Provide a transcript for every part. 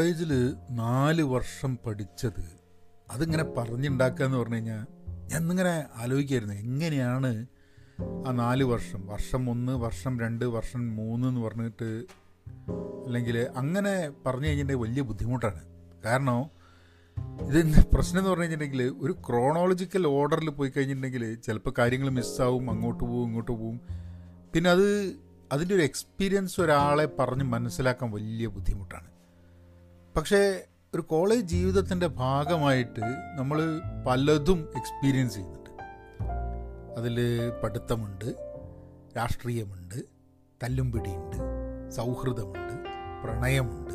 കോളേജിൽ നാല് വർഷം പഠിച്ചത് അതിങ്ങനെ പറഞ്ഞുണ്ടാക്കുക എന്ന് പറഞ്ഞു കഴിഞ്ഞാൽ ഞാൻ ഇന്നിങ്ങനെ ആലോചിക്കായിരുന്നു എങ്ങനെയാണ് ആ നാല് വർഷം വർഷം ഒന്ന് വർഷം രണ്ട് വർഷം മൂന്ന് എന്ന് പറഞ്ഞിട്ട് അല്ലെങ്കിൽ അങ്ങനെ പറഞ്ഞു കഴിഞ്ഞിട്ടുണ്ടെങ്കിൽ വലിയ ബുദ്ധിമുട്ടാണ്. കാരണം ഇതിന്റെ പ്രശ്നം എന്ന് പറഞ്ഞു കഴിഞ്ഞിട്ടുണ്ടെങ്കിൽ ഒരു ക്രോണോളജിക്കൽ ഓർഡറിൽ പോയി കഴിഞ്ഞിട്ടുണ്ടെങ്കിൽ ചിലപ്പോൾ കാര്യങ്ങൾ മിസ്സാവും അങ്ങോട്ട് പോവും ഇങ്ങോട്ട് പോവും. പിന്നെ അത് അതിന്റെ ഒരു എക്സ്പീരിയൻസ് ഒരാളെ പറഞ്ഞ് മനസ്സിലാക്കാൻ വലിയ ബുദ്ധിമുട്ടാണ്. പക്ഷേ ഒരു കോളേജ് ജീവിതത്തിന്റെ ഭാഗമായിട്ട് നമ്മൾ പലതും എക്സ്പീരിയൻസ് ചെയ്യുന്നുണ്ട്. അതിൽ പഠിത്തമുണ്ട് രാഷ്ട്രീയമുണ്ട് തല്ലും പിടിയുണ്ട് സൗഹൃദമുണ്ട് പ്രണയമുണ്ട്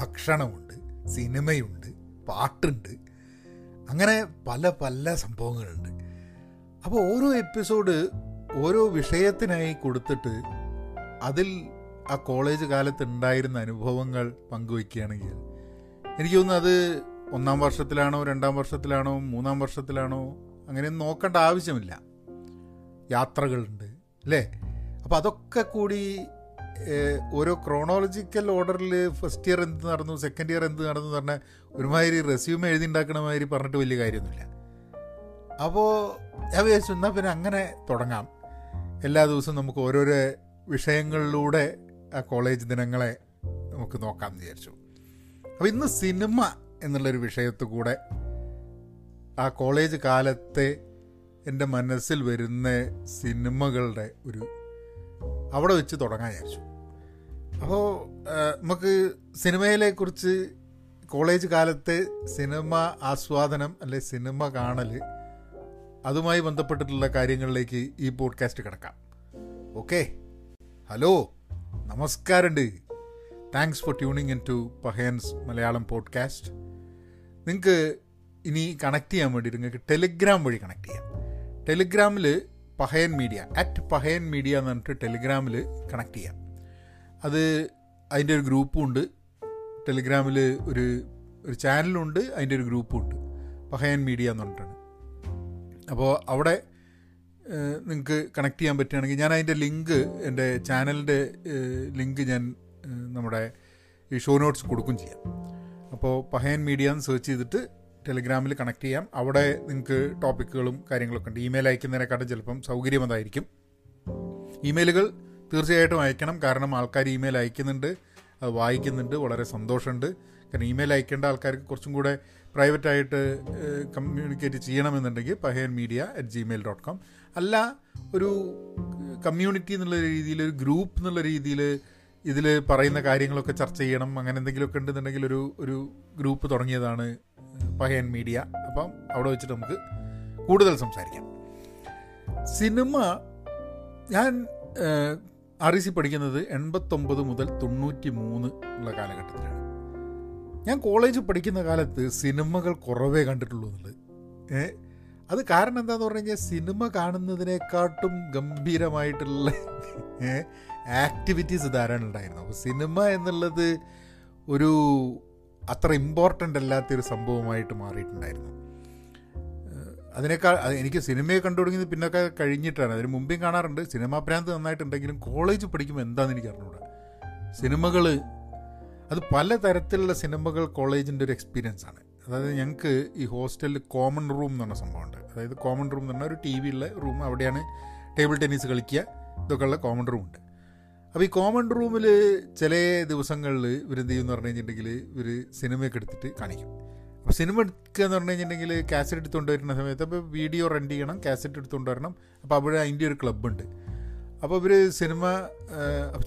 ഭക്ഷണമുണ്ട് സിനിമയുണ്ട് പാട്ടുണ്ട്. അങ്ങനെ പല പല സംഭവങ്ങളുണ്ട്. അപ്പോൾ ഓരോ എപ്പിസോഡ് ഓരോ വിഷയത്തിനായി കൊടുത്തിട്ട് അതിൽ ആ കോളേജ് കാലത്ത് ഉണ്ടായിരുന്ന അനുഭവങ്ങൾ പങ്കുവയ്ക്കുകയാണെങ്കിൽ എനിക്ക് തോന്നുന്നു അത് ഒന്നാം വർഷത്തിലാണോ രണ്ടാം വർഷത്തിലാണോ മൂന്നാം വർഷത്തിലാണോ അങ്ങനെയൊന്നും നോക്കേണ്ട ആവശ്യമില്ല. യാത്രകളുണ്ട് അല്ലേ? അപ്പോൾ അതൊക്കെ കൂടി ഓരോ ക്രോണോളജിക്കൽ ഓർഡറിൽ ഫസ്റ്റ് ഇയർ എന്ത് നടന്നു സെക്കൻഡ് ഇയർ എന്ത് നടന്നു എന്ന് പറഞ്ഞാൽ ഒരുമാതിരി റെസ്യൂം എഴുതി ഉണ്ടാക്കണ മാതിരി പറഞ്ഞിട്ട് വലിയ കാര്യമൊന്നുമില്ല. അപ്പോൾ ഞാൻ വിചാരിച്ചു എന്നാൽ പിന്നെ അങ്ങനെ തുടങ്ങാം. എല്ലാ ദിവസവും നമുക്ക് ഓരോരോ വിഷയങ്ങളിലൂടെ ആ കോളേജ് ദിനങ്ങളെ നമുക്ക് നോക്കാമെന്ന് വിചാരിച്ചു. അപ്പോൾ ഇന്ന് സിനിമ എന്നുള്ളൊരു വിഷയത്തു കൂടെ ആ കോളേജ് കാലത്തെ എന്റെ മനസ്സിൽ വരുന്ന സിനിമകളുടെ ഒരു അവിടെ വെച്ച് തുടങ്ങാൻ വിചാരിച്ചു. അപ്പോൾ നമുക്ക് സിനിമയിലെ കുറിച്ച് കോളേജ് കാലത്തെ സിനിമ ആസ്വാദനം അല്ലെ സിനിമ കാണൽ അതുമായി ബന്ധപ്പെട്ടിട്ടുള്ള കാര്യങ്ങളിലേക്ക് ഈ പോഡ്കാസ്റ്റ് കിടക്കാം. ഓക്കെ. ഹലോ. നമസ്കാരമുണ്ട്. Thanks for tuning in to Pahayan's Malayalam podcast നിങ്ങൾക്ക് ഇനി കണക്ട് ചെയ്യാൻ വേണ്ടി നിങ്ങൾക്ക് ടെലിഗ്രാം വഴി കണക്ട് ചെയ്യാം. ടെലിഗ്രാമിൽ Pahayan media at Pahayan media എന്ന് പറഞ്ഞിട്ട് ടെലിഗ്രാമിൽ കണക്ട് ചെയ്യാം. അത് അതിന്റെ ഒരു ഗ്രൂപ്പും ഉണ്ട്. ടെലിഗ്രാമിൽ ഒരു ഒരു ചാനലും ഉണ്ട് അതിന്റെ ഒരു ഗ്രൂപ്പും ഉണ്ട്. പഹയൻ മീഡിയ എന്ന് പറഞ്ഞിട്ടാണ്. അപ്പോൾ അവിടെ നിങ്ങൾക്ക് കണക്ട് ചെയ്യാൻ പറ്റുകയാണെങ്കിൽ ഞാൻ അതിന്റെ ലിങ്ക് എന്റെ ചാനലിന്റെ ലിങ്ക് ഞാൻ നമ്മുടെ ഈ ഷോ നോട്ട്സ് കൊടുക്കും ചെയ്യാം. അപ്പോൾ പഹയൻ മീഡിയ എന്ന് സെർച്ച് ചെയ്തിട്ട് ടെലിഗ്രാമിൽ കണക്ട് ചെയ്യാം. അവിടെ നിങ്ങൾക്ക് ടോപ്പിക്കുകളും കാര്യങ്ങളൊക്കെ ഉണ്ട്. ഇമെയിൽ അയക്കുന്നതിനെക്കാട്ടും ചിലപ്പം സൗകര്യം അതായിരിക്കും ഇമെയിലുകൾ തീർച്ചയായിട്ടും അയക്കണം. കാരണം ആൾക്കാർ ഇമെയിൽ അയക്കുന്നുണ്ട് അത് വായിക്കുന്നുണ്ട് വളരെ സന്തോഷമുണ്ട്. കാരണം ഇമെയിൽ അയക്കേണ്ട ആൾക്കാർക്ക് കുറച്ചും കൂടെ പ്രൈവറ്റായിട്ട് കമ്മ്യൂണിക്കേറ്റ് ചെയ്യണമെന്നുണ്ടെങ്കിൽ Pahayan media at Gmail dot com അല്ല ഒരു കമ്മ്യൂണിറ്റി എന്നുള്ള രീതിയിൽ ഒരു ഗ്രൂപ്പ് എന്നുള്ള രീതിയിൽ ഇതിൽ പറയുന്ന കാര്യങ്ങളൊക്കെ ചർച്ച ചെയ്യണം. അങ്ങനെ എന്തെങ്കിലുമൊക്കെ ഉണ്ടെന്നുണ്ടെങ്കിൽ ഒരു ഒരു ഗ്രൂപ്പ് തുടങ്ങിയതാണ് പഹയൻ മീഡിയ അപ്പം അവിടെ വെച്ചിട്ട് നമുക്ക് കൂടുതൽ സംസാരിക്കാം. സിനിമ ഞാൻ ആർ ഇ സി പഠിക്കുന്നത് എൺപത്തൊമ്പത് മുതൽ തൊണ്ണൂറ്റി മൂന്ന് ഉള്ള കാലഘട്ടത്തിലാണ്. ഞാൻ കോളേജ് പഠിക്കുന്ന കാലത്ത് സിനിമകൾ കുറവേ കണ്ടിട്ടുള്ളൂ എന്നുള്ളത്. അത് കാരണം എന്താന്ന് പറഞ്ഞു കഴിഞ്ഞാൽ സിനിമ കാണുന്നതിനെക്കാട്ടും ഗംഭീരമായിട്ടുള്ള ആക്ടിവിറ്റീസ് ധാരാളം ഉണ്ടായിരുന്നു. അപ്പോൾ സിനിമ എന്നുള്ളത് ഒരു അത്ര ഇമ്പോർട്ടന്റ് അല്ലാത്തൊരു സംഭവമായിട്ട് മാറിയിട്ടുണ്ടായിരുന്നു. അതിനേക്കാൾ എനിക്ക് സിനിമയെ കണ്ടു തുടങ്ങിയത് പിന്നൊക്കെ കഴിഞ്ഞിട്ടാണ്. അതിന് മുമ്പേയും കാണാറുണ്ട്. സിനിമാ ഭ്രാന്ത് നന്നായിട്ടുണ്ടെങ്കിലും കോളേജ് പഠിക്കുമ്പോൾ എന്താണെന്ന് എനിക്ക് അറിഞ്ഞൂടാ. സിനിമകൾ അത് പല തരത്തിലുള്ള സിനിമകൾ കോളേജിന്റെ ഒരു എക്സ്പീരിയൻസ് ആണ്. അതായത് ഞങ്ങൾക്ക് ഈ ഹോസ്റ്റലിൽ കോമൺ റൂം എന്ന് പറഞ്ഞ സംഭവമുണ്ട്. അതായത് കോമൺ റൂം എന്ന് പറഞ്ഞാൽ ഒരു ടി വി ഉള്ള റൂം അവിടെയാണ് ടേബിൾ ടെന്നീസ് കളിക്കുക. ഇതൊക്കെയുള്ള കോമൺ റൂം ഉണ്ട്. അപ്പോൾ ഈ കോമൺ റൂമിൽ ചില ദിവസങ്ങളിൽ ഇവർ എന്ത് ചെയ്യുമെന്ന് പറഞ്ഞു കഴിഞ്ഞിട്ടുണ്ടെങ്കിൽ ഇവർ സിനിമയൊക്കെ എടുത്തിട്ട് കാണിക്കും. അപ്പോൾ സിനിമ എടുക്കുക എന്ന് പറഞ്ഞു കഴിഞ്ഞിട്ടുണ്ടെങ്കിൽ കാസറ്റ് എടുത്തുകൊണ്ട് വരുന്ന സമയത്ത് അപ്പോൾ വീഡിയോ റെന്റ് ചെയ്യണം കാസറ്റ് എടുത്തുകൊണ്ട് വരണം. അപ്പോൾ അവിടെ അതിന്റെ ഒരു ക്ലബ്ബുണ്ട് അപ്പോൾ ഇവർ സിനിമ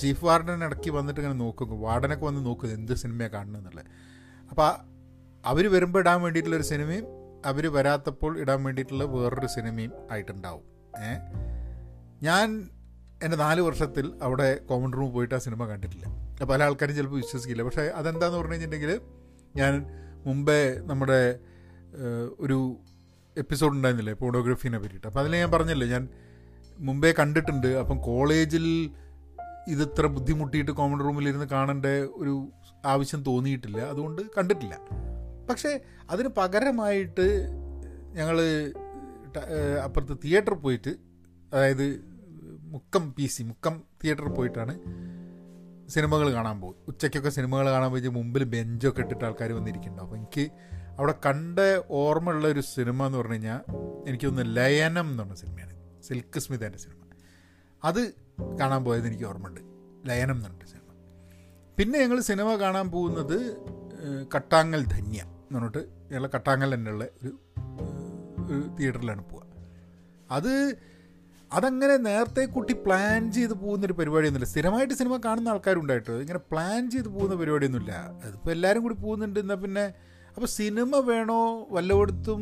ചീഫ് വാർഡൻ ഇടയ്ക്ക് വന്നിട്ട് ഇങ്ങനെ നോക്കും. വാർഡനൊക്കെ വന്ന് നോക്കും എന്ത് സിനിമയാണ് കാണുന്നത് എന്നുള്ളത്. അപ്പോൾ അവർ വരുമ്പോൾ ഇടാൻ വേണ്ടിയിട്ടുള്ളൊരു സിനിമയും അവർ വരാത്തപ്പോൾ ഇടാൻ വേണ്ടിയിട്ടുള്ള വേറൊരു സിനിമയും ആയിട്ടുണ്ടാവും. ഏ ഞാൻ എന്റെ നാല് വർഷത്തിൽ അവിടെ കോമൺ റൂം പോയിട്ട് ആ സിനിമ കണ്ടിട്ടില്ല. അപ്പോൾ പല ആൾക്കാരും ചിലപ്പോൾ വിശ്വസിക്കില്ല. പക്ഷേ അതെന്താന്ന് പറഞ്ഞു കഴിഞ്ഞിട്ടുണ്ടെങ്കിൽ ഞാൻ മുമ്പേ നമ്മുടെ ഒരു എപ്പിസോഡ് ഉണ്ടായിരുന്നില്ലേ ഫോട്ടോഗ്രാഫീനെ പറ്റിയിട്ട്. അപ്പോൾ അതിൽ ഞാൻ പറഞ്ഞല്ലോ ഞാൻ മുമ്പേ കണ്ടിട്ടുണ്ട്. അപ്പം കോളേജിൽ ഇതിത്ര ബുദ്ധിമുട്ടിയിട്ട് കോമൺ റൂമിലിരുന്ന് കാണേണ്ട ഒരു ആവശ്യം തോന്നിയിട്ടില്ല. അതുകൊണ്ട് കണ്ടിട്ടില്ല. പക്ഷേ അതിന് പകരമായിട്ട് ഞങ്ങൾ അപ്പുറത്ത് തിയേറ്റർ പോയിട്ട് അതായത് മുക്കം പി സി മുക്കം തിയേറ്ററിൽ പോയിട്ടാണ് സിനിമകൾ കാണാൻ പോകും ഉച്ചയ്ക്കൊക്കെ സിനിമകൾ കാണാൻ പോയി മുമ്പിൽ ബെഞ്ചൊക്കെ ഇട്ടിട്ട് ആൾക്കാർ വന്നിരിക്കുന്നുണ്ടാവും അപ്പോൾ എനിക്ക് അവിടെ കണ്ട ഓർമ്മയുള്ള ഒരു സിനിമ എന്ന് പറഞ്ഞു കഴിഞ്ഞാൽ എനിക്കൊന്ന് ലയനം എന്ന് പറഞ്ഞ സിനിമയാണ്. സിൽക്ക് സ്മിതേന്റെ സിനിമ. അത് കാണാൻ പോയത് എനിക്ക് ഓർമ്മയുണ്ട്. ലയനം എന്ന് പറഞ്ഞിട്ട് സിനിമ. പിന്നെ ഞങ്ങൾ സിനിമ കാണാൻ പോകുന്നത് കട്ടാങ്ങൽ ധന്യ എന്ന് പറഞ്ഞിട്ട് ഞങ്ങൾ കട്ടാങ്ങൽ തന്നെയുള്ള ഒരു തിയേറ്ററിലാണ് പോവുക. അത് അതങ്ങനെ നേരത്തെ കുട്ടി പ്ലാൻ ചെയ്ത് പോകുന്നൊരു പരിപാടിയൊന്നുമില്ല. സ്ഥിരമായിട്ട് സിനിമ കാണുന്ന ആൾക്കാരുണ്ടായിട്ട് ഇങ്ങനെ പ്ലാൻ ചെയ്ത് പോകുന്ന പരിപാടിയൊന്നുമില്ല. അതിപ്പോൾ എല്ലാവരും കൂടി പോകുന്നുണ്ട് എന്നാൽ പിന്നെ അപ്പോൾ സിനിമ വേണോ? വല്ലയിടത്തും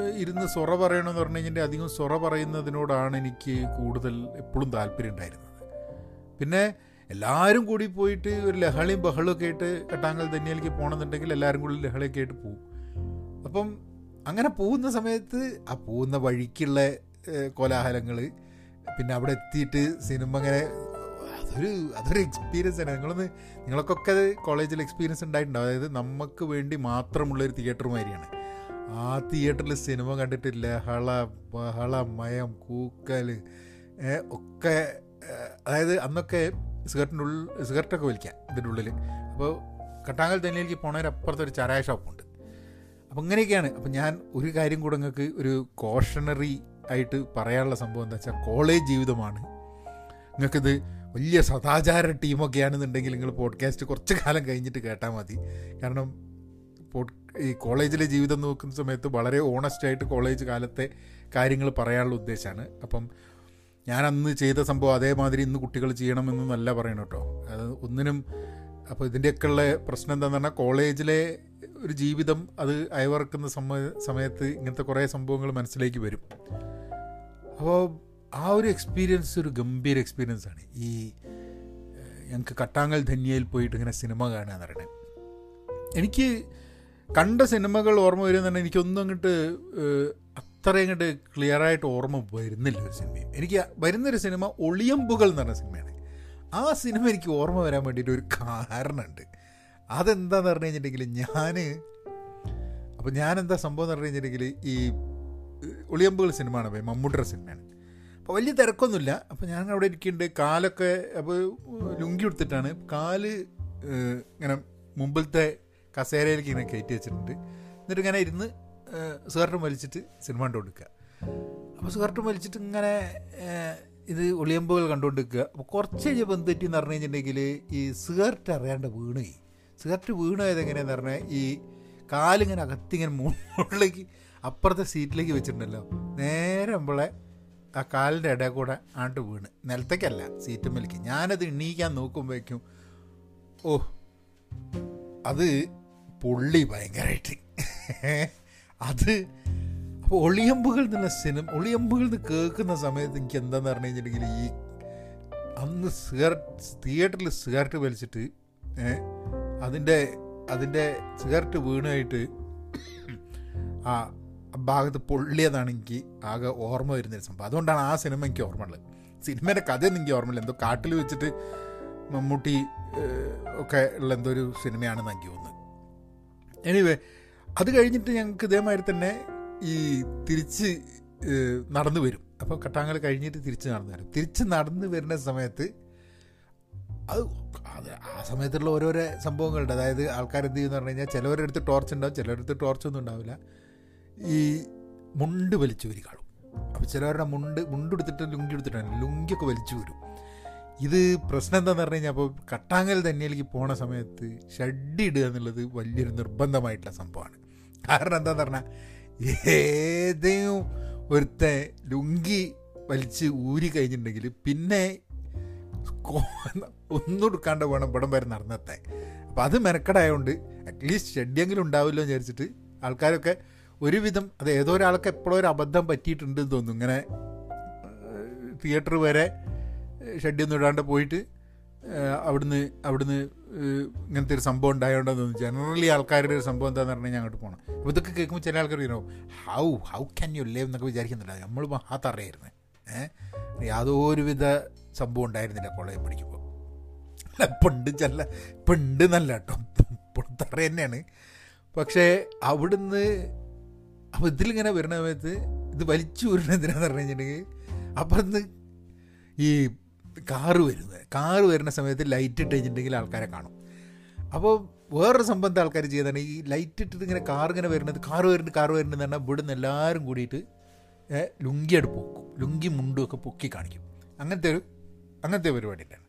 ഏഹ്, ഇരുന്ന് സൊറ പറയണമെന്ന് പറഞ്ഞു കഴിഞ്ഞാൽ അധികം സൊറ പറയുന്നതിനോടാണ് എനിക്ക് കൂടുതൽ എപ്പോഴും താല്പര്യം ഉണ്ടായിരുന്നത്. പിന്നെ എല്ലാവരും കൂടി പോയിട്ട് ഒരു ലഹളയും ബഹളും ഒക്കെ ആയിട്ട് കട്ടാങ്കൽ തന്നെയിലേക്ക് പോകണമെന്നുണ്ടെങ്കിൽ എല്ലാവരും കൂടി ലഹളയൊക്കെ ആയിട്ട് പോകും അപ്പം അങ്ങനെ പോകുന്ന സമയത്ത് ആ പോകുന്ന വഴിക്കുള്ള കോലാഹലങ്ങൾ പിന്നെ അവിടെ എത്തിയിട്ട് സിനിമ ഇങ്ങനെ അതൊരു അതൊരു എക്സ്പീരിയൻസ് ആണ് നിങ്ങളൊന്ന് നിങ്ങൾക്കൊക്കെ കോളേജിൽ എക്സ്പീരിയൻസ് ഉണ്ടായിട്ടുണ്ടോ അതായത് നമുക്ക് വേണ്ടി മാത്രമുള്ളൊരു തിയേറ്റർ മാതിരിയാണ്. ആ തിയേറ്ററിൽ സിനിമ കണ്ടിട്ടില്ല. ഹള ബഹള മയം കൂക്കൽ ഒക്കെ അതായത് അന്നൊക്കെ സിഗരറ്റിന്റെ ഉള്ളിൽ സിഗരറ്റൊക്കെ വലിക്കാം ഇതിന്റെ ഉള്ളിൽ അപ്പോൾ കട്ടാങ്കൽ തന്നെയിലേക്ക് പോണവരപ്പുറത്ത് ഒരു ചരായ ഷോപ്പുണ്ട് അപ്പം ഇങ്ങനെയൊക്കെയാണ്. അപ്പം ഞാൻ ഒരു കാര്യം കൂടെ നിങ്ങൾക്ക് ഒരു കോഷണറി ആയിട്ട് പറയാനുള്ള സംഭവം എന്താ വെച്ചാൽ കോളേജ് ജീവിതമാണ്. നിങ്ങൾക്കിത് വലിയ സദാചാര ടീമൊക്കെയാണെന്നുണ്ടെങ്കിൽ നിങ്ങൾ പോഡ്കാസ്റ്റ് കുറച്ച് കാലം കഴിഞ്ഞിട്ട് കേട്ടാൽ മതി. കാരണം പോഡ് ഈ കോളേജിലെ ജീവിതം നോക്കുന്ന സമയത്ത് വളരെ ഓണസ്റ്റ് ആയിട്ട് കോളേജ് കാലത്തെ കാര്യങ്ങൾ പറയാനുള്ള ഉദ്ദേശമാണ് അപ്പം ഞാൻ അന്ന് ചെയ്ത സംഭവം അതേമാതിരി ഇന്ന് കുട്ടികൾ ചെയ്യണമെന്നൊന്നല്ല പറയണം കേട്ടോ. അത് ഒന്നിനും അപ്പോൾ ഇതിന്റെയൊക്കെ ഉള്ള പ്രശ്നം എന്താണെന്ന് പറഞ്ഞാൽ കോളേജിലെ ഒരു ജീവിതം അത് അയവർക്കുന്ന സമയ സമയത്ത് ഇങ്ങനത്തെ കുറേ സംഭവങ്ങൾ മനസ്സിലേക്ക് വരും. അപ്പോൾ ആ ഒരു എക്സ്പീരിയൻസ് ഒരു ഗംഭീര എക്സ്പീരിയൻസ് ആണ്. ഈ ഞങ്ങൾക്ക് കട്ടാങ്ങൽ ധന്യയിൽ പോയിട്ട് ഇങ്ങനെ സിനിമ കാണുക എന്ന് പറയുന്നത്. എനിക്ക് കണ്ട സിനിമകൾ ഓർമ്മ വരുന്ന എനിക്കൊന്നും അങ്ങോട്ട് അത്ര അങ്ങോട്ട് ക്ലിയറായിട്ട് ഓർമ്മ വരുന്നില്ല ഒരു സിനിമയും. എനിക്ക് വരുന്നൊരു സിനിമ ഒളിയമ്പുകൾ എന്ന് പറഞ്ഞ സിനിമയാണ്. ആ സിനിമ എനിക്ക് ഓർമ്മ വരാൻ വേണ്ടിയിട്ട് ഒരു കാരണമുണ്ട്. അതെന്താന്ന് പറഞ്ഞു കഴിഞ്ഞിട്ടുണ്ടെങ്കിൽ ഞാൻ അപ്പോൾ ഞാൻ എന്താ സംഭവം എന്ന് പറഞ്ഞു കഴിഞ്ഞിട്ടുണ്ടെങ്കിൽ ഈ ഒളിയമ്പുകൾ സിനിമയാണ് പോയി മമ്മൂട്ടിയുടെ സിനിമയാണ്. അപ്പോൾ വലിയ തിരക്കൊന്നുമില്ല. അപ്പോൾ ഞാൻ അവിടെ ഇരിക്കുന്നുണ്ട്. കാലൊക്കെ അപ്പോൾ ലുങ്കി എടുത്തിട്ടാണ് കാൽ ഇങ്ങനെ മുമ്പിലത്തെ കസേരയിലേക്ക് ഇങ്ങനെ കയറ്റി വെച്ചിട്ടുണ്ട്. എന്നിട്ട് ഇങ്ങനെ ഇരുന്ന് സുഹർട്ട് വലിച്ചിട്ട് സിനിമ കണ്ടു കൊടുക്കുക അപ്പോൾ സുഹർട്ട് വലിച്ചിട്ട് ഇങ്ങനെ ഇത് ഒളിയമ്പുകൾ കണ്ടുകൊണ്ടിരിക്കുക. അപ്പോൾ കുറച്ച് കഴിഞ്ഞപ്പോൾ എന്ത് പറ്റിയെന്ന് പറഞ്ഞു കഴിഞ്ഞിട്ടുണ്ടെങ്കിൽ ഈ സിഗരറ്റ് അറിയാണ്ട് വീണ് സിഗരറ്റ് വീണായത് എങ്ങനെയാന്ന് പറഞ്ഞാൽ ഈ കാലിങ്ങനെ അകത്തിങ്ങനെ മുകളിലേക്ക് അപ്പുറത്തെ സീറ്റിലേക്ക് വെച്ചിട്ടുണ്ടല്ലോ. നേരെ നമ്മളെ ആ കാലിന്റെ ഇടയിൽ കൂടെ ആണ്ട് വീണ്. നിലത്തേക്കല്ല സീറ്റ് മേലേക്ക്. ഞാനത് എണീക്കാൻ നോക്കുമ്പോഴേക്കും ഓ അത് പൊള്ളി ഭയങ്കരമായിട്ട് അത് അപ്പോൾ ഒളിയമ്പുകൾ എന്നുള്ള സിനിമ ഒളിയമ്പുകൾ എന്ന് കേൾക്കുന്ന സമയത്ത് എനിക്ക് എന്താന്ന് പറഞ്ഞു കഴിഞ്ഞിട്ടുണ്ടെങ്കിൽ ഈ അന്ന് സിഗരറ്റ് തിയേറ്ററിൽ സിഗരറ്റ് വലിച്ചിട്ട് അതിന്റെ അതിന്റെ സിഗരറ്റ് വീണായിട്ട് ആ ഭാഗത്ത് പൊള്ളിയതാണ് എനിക്ക് ആകെ ഓർമ്മ വരുന്നൊരു സംഭവം. അതുകൊണ്ടാണ് ആ സിനിമ എനിക്ക് ഓർമ്മ ഉള്ളത്. സിനിമയുടെ കഥയൊന്നും എനിക്ക് ഓർമ്മയില്ല. എന്തോ കാട്ടിൽ വെച്ചിട്ട് മമ്മൂട്ടി ഒക്കെ ഉള്ള എന്തോ ഒരു സിനിമയാണെന്ന് എനിക്ക് തോന്നുന്നത്. എനിവേ അത് കഴിഞ്ഞിട്ട് ഞങ്ങൾക്ക് ഇതേമാതിരി തന്നെ ഈ തിരിച്ച് നടന്നു വരും. അപ്പോൾ കട്ടാങ്ങൽ കഴിഞ്ഞിട്ട് തിരിച്ച് നടന്നു വരും. തിരിച്ച് നടന്നു വരുന്ന സമയത്ത് അത് അത് ആ സമയത്തുള്ള ഓരോരോ സംഭവങ്ങളുണ്ട്. അതായത് ആൾക്കാർ എന്ത് ചെയ്യുമെന്ന് പറഞ്ഞു കഴിഞ്ഞാൽ ചിലവരെടുത്ത് ടോർച്ച് ഉണ്ടാവും ചിലരെടുത്ത് ടോർച്ചൊന്നും ഉണ്ടാവില്ല. ഈ മുണ്ട് വലിച്ചു വരി കാണും. അപ്പോൾ ചിലവരുടെ മുണ്ട് മുണ്ട് എടുത്തിട്ട് ലുങ്കി എടുത്തിട്ടാണ് ലുങ്കിയൊക്കെ വലിച്ചു വരും ഇത് പ്രശ്നം എന്താണെന്ന് പറഞ്ഞു കഴിഞ്ഞാൽ അപ്പോൾ കട്ടാങ്ങൽ തന്നെയിലേക്ക് പോണ സമയത്ത് ഷഡ്ഡി ഇടുക എന്നുള്ളത് വലിയൊരു നിർബന്ധമായിട്ടുള്ള സംഭവമാണ്. കാരണം എന്താന്ന് പറഞ്ഞാൽ ഏതെങ്കിലും ഒരുത്തെ ലുങ്കി വലിച്ച് ഊരി കഴിഞ്ഞിട്ടുണ്ടെങ്കിൽ പിന്നെ ഒന്നും എടുക്കാണ്ട് വേണം ഇവിടം വരെ നടന്നെത്താൻ. അപ്പോൾ അത് മെനക്കെടായതുകൊണ്ട് അറ്റ്ലീസ്റ്റ് ഷെഡിയെങ്കിലും ഉണ്ടാവില്ലോ എന്ന് വിചാരിച്ചിട്ട് ആൾക്കാരൊക്കെ ഒരുവിധം അത് ഏതോ ഒരാൾക്ക് എപ്പോഴും ഒരു അബദ്ധം പറ്റിയിട്ടുണ്ടെന്ന് തോന്നുന്നു. ഇങ്ങനെ തിയേറ്റർ വരെ ഷെഡ്യൊന്നും ഇടാണ്ട് പോയിട്ട് അവിടുന്ന് അവിടുന്ന് ഇങ്ങനത്തെ ഒരു സംഭവം ഉണ്ടായതുകൊണ്ടെന്ന് തോന്നുന്നു. ജനറലി ആൾക്കാരുടെ ഒരു സംഭവം എന്താണെന്ന് പറഞ്ഞാൽ അങ്ങോട്ട് പോകണം അപ്പോൾ ഇതൊക്കെ കേൾക്കുമ്പോൾ ചില ആൾക്കാർ പറയുന്നു how how can you leave എന്നൊക്കെ വിചാരിക്കുന്നുണ്ടാവും. നമ്മൾ മഹാത്തറിയായിരുന്നു ഏഹ് യാതൊരുവിധ സംഭവം ഉണ്ടായിരുന്നില്ല കോളേജ് പഠിക്കുമ്പോൾ അല്ല പണ്ട് ചെല്ല പണ്ട് നല്ല കേട്ടോ. പുറത്തറ തന്നെയാണ്. പക്ഷേ അവിടുന്ന് അപ്പോൾ ഇതിലിങ്ങനെ വരുന്ന സമയത്ത് ഇത് വലിച്ചു വരുന്ന എന്തിനാന്ന് പറഞ്ഞു കഴിഞ്ഞിട്ടുണ്ടെങ്കിൽ അപ്പുറത്ത് ഈ കാറ് വരുന്നത്. കാറ് വരുന്ന സമയത്ത് ലൈറ്റ് ഇട്ട് കഴിഞ്ഞിട്ടുണ്ടെങ്കിൽ ആൾക്കാരെ കാണും. അപ്പോൾ വേറൊരു സംബന്ധം ആൾക്കാർ ചെയ്താണ് ഈ ലൈറ്റ് ഇട്ടിട്ട് ഇങ്ങനെ കാർ ഇങ്ങനെ വരുന്നത് കാർ വരുന്നുണ്ട് കാർ വരുന്നത് പറഞ്ഞാൽ ഇവിടുന്ന് എല്ലാവരും കൂടിയിട്ട് ലുങ്കി എടുപ്പ് പൊക്കും. ലുങ്കി മുണ്ടും ഒക്കെ പൊക്കി കാണിക്കും. അങ്ങനത്തെ ഒരു അങ്ങനത്തെ പരിപാടിയിട്ടാണ്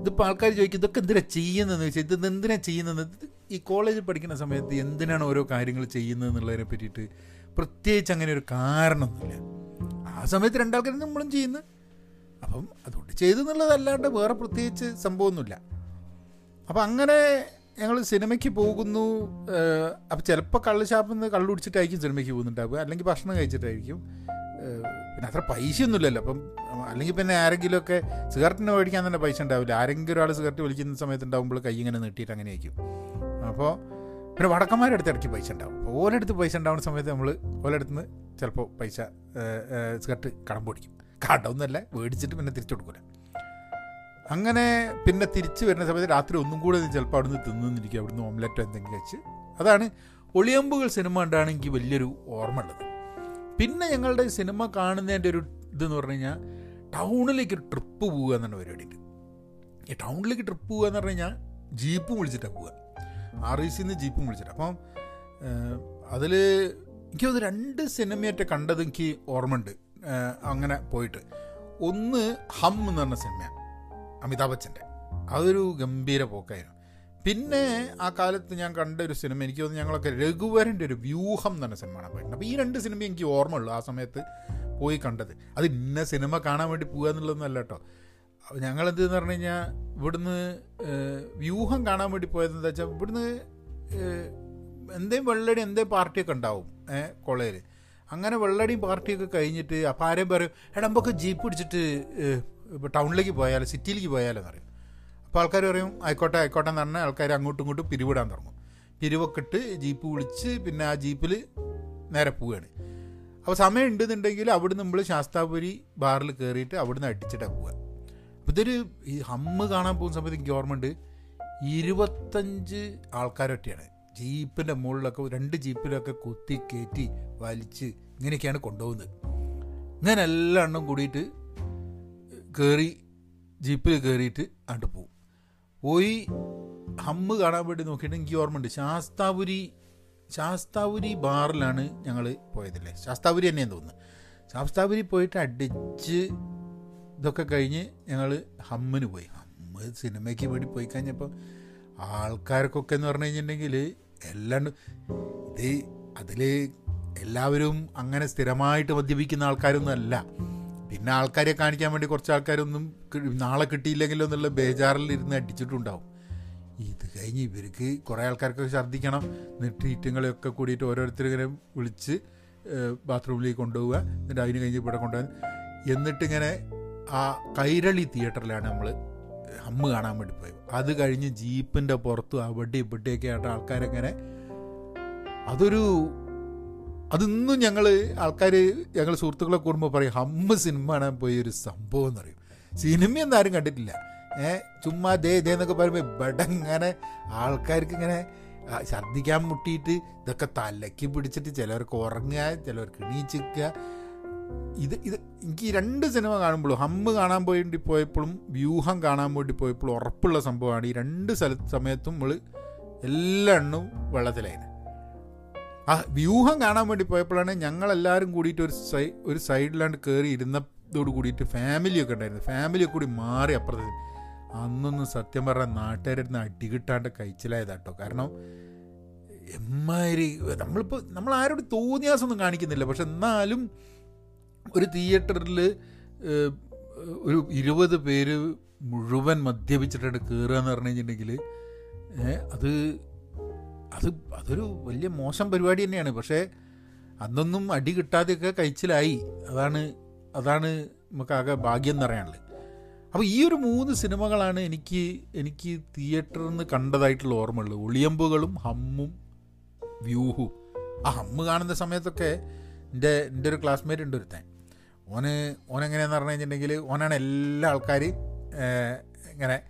ഇതിപ്പോൾ ആൾക്കാർ ചോദിക്കും ഇതൊക്കെ എന്തിനാണ് ചെയ്യുന്നതെന്ന്? വെച്ചാൽ ഇത് എന്തിനാണ് ചെയ്യുന്നത് ഈ കോളേജിൽ പഠിക്കുന്ന സമയത്ത് എന്തിനാണ് ഓരോ കാര്യങ്ങൾ ചെയ്യുന്നത് എന്നുള്ളതിനെ പറ്റിയിട്ട് പ്രത്യേകിച്ച് അങ്ങനെ ഒരു കാരണമൊന്നുമില്ല. ആ സമയത്ത് രണ്ടാൾക്കാരും നമ്മളും ചെയ്യുന്നു. അപ്പം അതുകൊണ്ട് ചെയ്തു എന്നുള്ളതല്ലാണ്ട് വേറെ പ്രത്യേകിച്ച് സംഭവമൊന്നുമില്ല. അപ്പം അങ്ങനെ ഞങ്ങൾ സിനിമയ്ക്ക് പോകുന്നു. അപ്പം ചിലപ്പോൾ കള്ള് ഷാപ്പിൽ നിന്ന് കള്ളുടിച്ചിട്ടായിരിക്കും സിനിമയ്ക്ക് പോകുന്നുണ്ടാവുക. അല്ലെങ്കിൽ ഭക്ഷണം കഴിച്ചിട്ടായിരിക്കും. പിന്നെ അത്ര പൈസയൊന്നുമില്ലല്ലോ. അപ്പം അല്ലെങ്കിൽ പിന്നെ ആരെങ്കിലുമൊക്കെ സിഗരറ്റിന് മേടിക്കാൻ തന്നെ പൈസ ഉണ്ടാവില്ല. ആരെങ്കിലും ഒരാൾ സിഗരറ്റ് വലിക്കുന്ന സമയത്ത് ഉണ്ടാകുമ്പോൾ കൈ ഇങ്ങനെ നീട്ടിയിട്ട് അങ്ങനെ ആയിരിക്കും അപ്പോൾ പിന്നെ വടക്കന്മാരുടെ അടുത്ത് ഇടയ്ക്ക് പൈസ ഉണ്ടാവും. അപ്പോൾ ഓലെടുത്ത് പൈസ ഉണ്ടാവുന്ന സമയത്ത് നമ്മൾ ഓലെടുത്ത് നിന്ന് ചിലപ്പോൾ പൈസ സിഗരറ്റ് കടം പൊടിക്കും കടമൊന്നുമല്ല മേടിച്ചിട്ട് പിന്നെ തിരിച്ചു കൊടുക്കില്ല അങ്ങനെ പിന്നെ തിരിച്ച് വരുന്ന സമയത്ത് രാത്രി ഒന്നും കൂടെ ചിലപ്പോൾ അവിടുന്ന് തിന്നിരിക്കും അവിടുന്ന് ഓംലെറ്റോ എന്തെങ്കിലും വെച്ച് അതാണ് ഒളിയമ്പുകൾ സിനിമ ഉണ്ടാണെങ്കിൽ വലിയൊരു ഓർമ്മ ഉള്ളത്. പിന്നെ ഞങ്ങളുടെ സിനിമ കാണുന്നതിന്റെ ഒരു ഇതെന്ന് പറഞ്ഞു കഴിഞ്ഞാൽ ടൗണിലേക്ക് ഒരു ട്രിപ്പ് പോവുക എന്നുള്ള പരിപാടിയുണ്ട് ഈ ടൗണിലേക്ക് ട്രിപ്പ് പോകുക എന്ന് പറഞ്ഞു കഴിഞ്ഞാൽ ജീപ്പും വിളിച്ചിട്ടാണ് പോവുക. ആർ ഇ സിന്ന് ജീപ്പും വിളിച്ചിട്ട് അപ്പം അതിൽ എനിക്കത് രണ്ട് സിനിമയൊക്കെ കണ്ടത് എനിക്ക് ഓർമ്മയുണ്ട്. അങ്ങനെ പോയിട്ട്. ഒന്ന് ഹം എന്ന് പറഞ്ഞ സിനിമയാണ് അമിതാഭ് ബച്ചന്റെ. അതൊരു ഗംഭീര പോക്കായിരുന്നു. പിന്നെ ആ കാലത്ത് ഞാൻ കണ്ട ഒരു സിനിമ എനിക്ക് തോന്നുന്നു ഞങ്ങളൊക്കെ രഘുവരന്റെ ഒരു വ്യൂഹം എന്ന് പറഞ്ഞ സിനിമയാണ് പോയിട്ടുണ്ട് അപ്പോൾ ഈ രണ്ട് സിനിമ എനിക്ക് ഓർമ്മയുള്ളൂ ആ സമയത്ത് പോയി കണ്ടത്. അത് ഇന്ന സിനിമ കാണാൻ വേണ്ടി പോകുക എന്നുള്ളതൊന്നുമല്ല കേട്ടോ. ഞങ്ങളെന്ത് പറഞ്ഞു കഴിഞ്ഞാൽ ഇവിടുന്ന് വ്യൂഹം കാണാൻ വേണ്ടി പോയതെന്താ വെച്ചാൽ ഇവിടുന്ന് എന്തേലും വെള്ളടി എന്തേ പാർട്ടിയൊക്കെ ഉണ്ടാവും ഏഹ് കോളേജിൽ അങ്ങനെ വെള്ളടിയും പാർട്ടിയൊക്കെ കഴിഞ്ഞിട്ട് അപ്പം ആരെയും പറയും എടാ നമുക്ക് ജീപ്പ് പിടിച്ചിട്ട് ടൗണിലേക്ക് പോയാലോ സിറ്റിയിലേക്ക് പോയാലോ എന്ന് പറയും. അപ്പോൾ ആൾക്കാർ പറയും ആയിക്കോട്ടെ ആയിക്കോട്ടെ എന്ന് പറഞ്ഞാൽ ആൾക്കാർ അങ്ങോട്ടും ഇങ്ങോട്ടും പിരിവിടാൻ തുടങ്ങും. പിരിവൊക്കെ ഇട്ട് ജീപ്പ് വിളിച്ച് പിന്നെ ആ ജീപ്പിൽ നേരെ പോവുകയാണ്. അപ്പോൾ സമയം ഉണ്ടെന്നുണ്ടെങ്കിൽ അവിടെ നമ്മൾ ശാസ്താപുരി ബാറിൽ കയറിയിട്ട് അവിടുന്ന് അടിച്ചിട്ടാണ് പോവുക. അപ്പോൾ ഇതൊരു ഈ ഹമ്മ് കാണാൻ പോകുന്ന സമയത്ത് എനിക്ക് ഓർമ്മയുണ്ട്. ഇരുപത്തഞ്ച് ആൾക്കാരൊറ്റയാണ് ജീപ്പിന്റെ മുകളിലൊക്കെ രണ്ട് ജീപ്പിലൊക്കെ കുത്തി കയറ്റി വലിച്ച് ഇങ്ങനെയൊക്കെയാണ് കൊണ്ടുപോകുന്നത്. ഇങ്ങനെ എല്ലാ എണ്ണം കൂടിയിട്ട് കയറി ജീപ്പിൽ കയറിയിട്ട് അങ്ങോട്ട് പോകും പോയി ഹമ്മ് കാണാൻ വേണ്ടി നോക്കിയിട്ട് എനിക്ക് ഓർമ്മയുണ്ട്. ശാസ്താപുരി ശാസ്താപുരി ബാറിലാണ് ഞങ്ങൾ പോയതല്ലേ? ശാസ്താപുരി തന്നെയാണ് തോന്നുന്നത് ശാസ്താപുരി പോയിട്ട് അടിച്ച് ഇതൊക്കെ കഴിഞ്ഞ് ഞങ്ങൾ ഹമ്മിന് പോയി. ഹമ്മ് സിനിമയ്ക്ക് വേണ്ടി പോയി കഴിഞ്ഞപ്പോൾ ആൾക്കാർക്കൊക്കെ എന്ന് പറഞ്ഞു കഴിഞ്ഞിട്ടുണ്ടെങ്കിൽ എല്ലാം ഇത് അതിൽ എല്ലാവരും അങ്ങനെ സ്ഥിരമായിട്ട് മദ്യപിക്കുന്ന ആൾക്കാരൊന്നും അല്ല. പിന്നെ ആൾക്കാരെ കാണിക്കാൻ വേണ്ടി കുറച്ച് ആൾക്കാരൊന്നും നാളെ കിട്ടിയില്ലെങ്കിലോ എന്നുള്ള ബേജാറിൽ ബേജാറിലിരുന്ന് അടിച്ചിട്ടുണ്ടാവും. ഇത് കഴിഞ്ഞ് ഇവർക്ക് കുറേ ആൾക്കാർക്ക് ഛർദ്ദിക്കണം. എന്നിട്ട് ഈറ്റങ്ങളെയൊക്കെ കൂടിയിട്ട് ഓരോരുത്തർ ഇങ്ങനെ വിളിച്ച് ബാത്റൂമിലേക്ക് കൊണ്ടുപോവുക. എന്നിട്ട് അതിന് കഴിഞ്ഞ് ഇവിടെ കൊണ്ടുപോകാൻ. എന്നിട്ടിങ്ങനെ ആ കൈരളി തിയേറ്ററിലാണ് നമ്മൾ അമ്മ കാണാൻ വേണ്ടി പോയത്. അത് കഴിഞ്ഞ് ജീപ്പിന്റെ പുറത്തും അവിടെ ഇവിടെയൊക്കെ ആയിട്ട് ആൾക്കാരെങ്ങനെ അതൊരു അതിന്നും ഞങ്ങൾ ആൾക്കാർ ഞങ്ങൾ സുഹൃത്തുക്കളെ കൂടുമ്പോൾ പറയും ഹമ്മ സിനിമ കാണാൻ പോയ ഒരു സംഭവം എന്ന് പറയും. സിനിമയൊന്നും ആരും കണ്ടിട്ടില്ല. ഏഹ് ചുമ്മാ ദേ ദേ എന്നൊക്കെ പറയുമ്പോൾ ഇവിടെ ഇങ്ങനെ ആൾക്കാർക്ക് ഇങ്ങനെ ഛർദ്ദിക്കാൻ മുട്ടിയിട്ട് ഇതൊക്കെ തലയ്ക്ക് പിടിച്ചിട്ട് ചിലവർക്ക് ഉറങ്ങുക ചിലവർക്ക് എണീച്ചിക്കുക ഇത് ഇത് എനിക്ക് രണ്ട് സിനിമ കാണുമ്പോഴും ഹമ്മ് കാണാൻ വേണ്ടി പോയപ്പോഴും വ്യൂഹം കാണാൻ വേണ്ടി പോയപ്പോഴും ഉറപ്പുള്ള സംഭവമാണ്. ഈ രണ്ട് സ്ഥല സമയത്തും നമ്മൾ എല്ലാ എണ്ണവും വെള്ളത്തിലായിരുന്നു. ആ വ്യൂഹം കാണാൻ വേണ്ടി പോയപ്പോഴാണ് ഞങ്ങളെല്ലാവരും കൂടിയിട്ട് ഒരു സൈ ഒരു സൈഡിലാണ്ട് കയറി ഇരുന്നതോട് കൂടിയിട്ട് ഫാമിലിയൊക്കെ ഉണ്ടായിരുന്നു. ഫാമിലിയൊക്കെ കൂടി മാറി അപ്പുറത്ത്. അന്നൊന്നും സത്യം പറഞ്ഞാൽ നാട്ടുകാരുടെ അടി കിട്ടാണ്ട് കഴിച്ചിലായതാട്ടോ. കാരണം എമ്മാതിരി നമ്മളിപ്പോൾ നമ്മൾ ആരോട് തോന്നിയാസൊന്നും കാണിക്കുന്നില്ല. പക്ഷെ എന്നാലും ഒരു തിയേറ്ററിൽ ഒരു ഇരുപത് പേര് മുഴുവൻ മദ്യപിച്ചിട്ടാണ് കയറുക എന്ന് പറഞ്ഞു കഴിഞ്ഞിട്ടുണ്ടെങ്കിൽ അത് അത് അതൊരു വലിയ മോശം പരിപാടി തന്നെയാണ്. പക്ഷേ അന്നൊന്നും അടി കിട്ടാതെയൊക്കെ കഴിച്ചിലായി. അതാണ് അതാണ് നമുക്കാകെ ഭാഗ്യം എന്ന് പറയാനുള്ളത്. അപ്പോൾ ഈ ഒരു മൂന്ന് സിനിമകളാണ് എനിക്ക് എനിക്ക് തിയേറ്ററിൽ നിന്ന് കണ്ടതായിട്ടുള്ള ഓർമ്മയുള്ളത്. ഒളിയമ്പുകളും ഹമ്മും വ്യൂഹും. ആ ഹമ്മ് കാണുന്ന സമയത്തൊക്കെ എന്റെ എന്റെ ഒരു ക്ലാസ്മേറ്റ് ഉണ്ട് ഒരുത്തൻ. ഓന് ഓനെങ്ങനെയാന്ന് പറഞ്ഞു കഴിഞ്ഞിട്ടുണ്ടെങ്കിൽ ഓനാണ് എല്ലാ ആൾക്കാരും ഇങ്ങനെ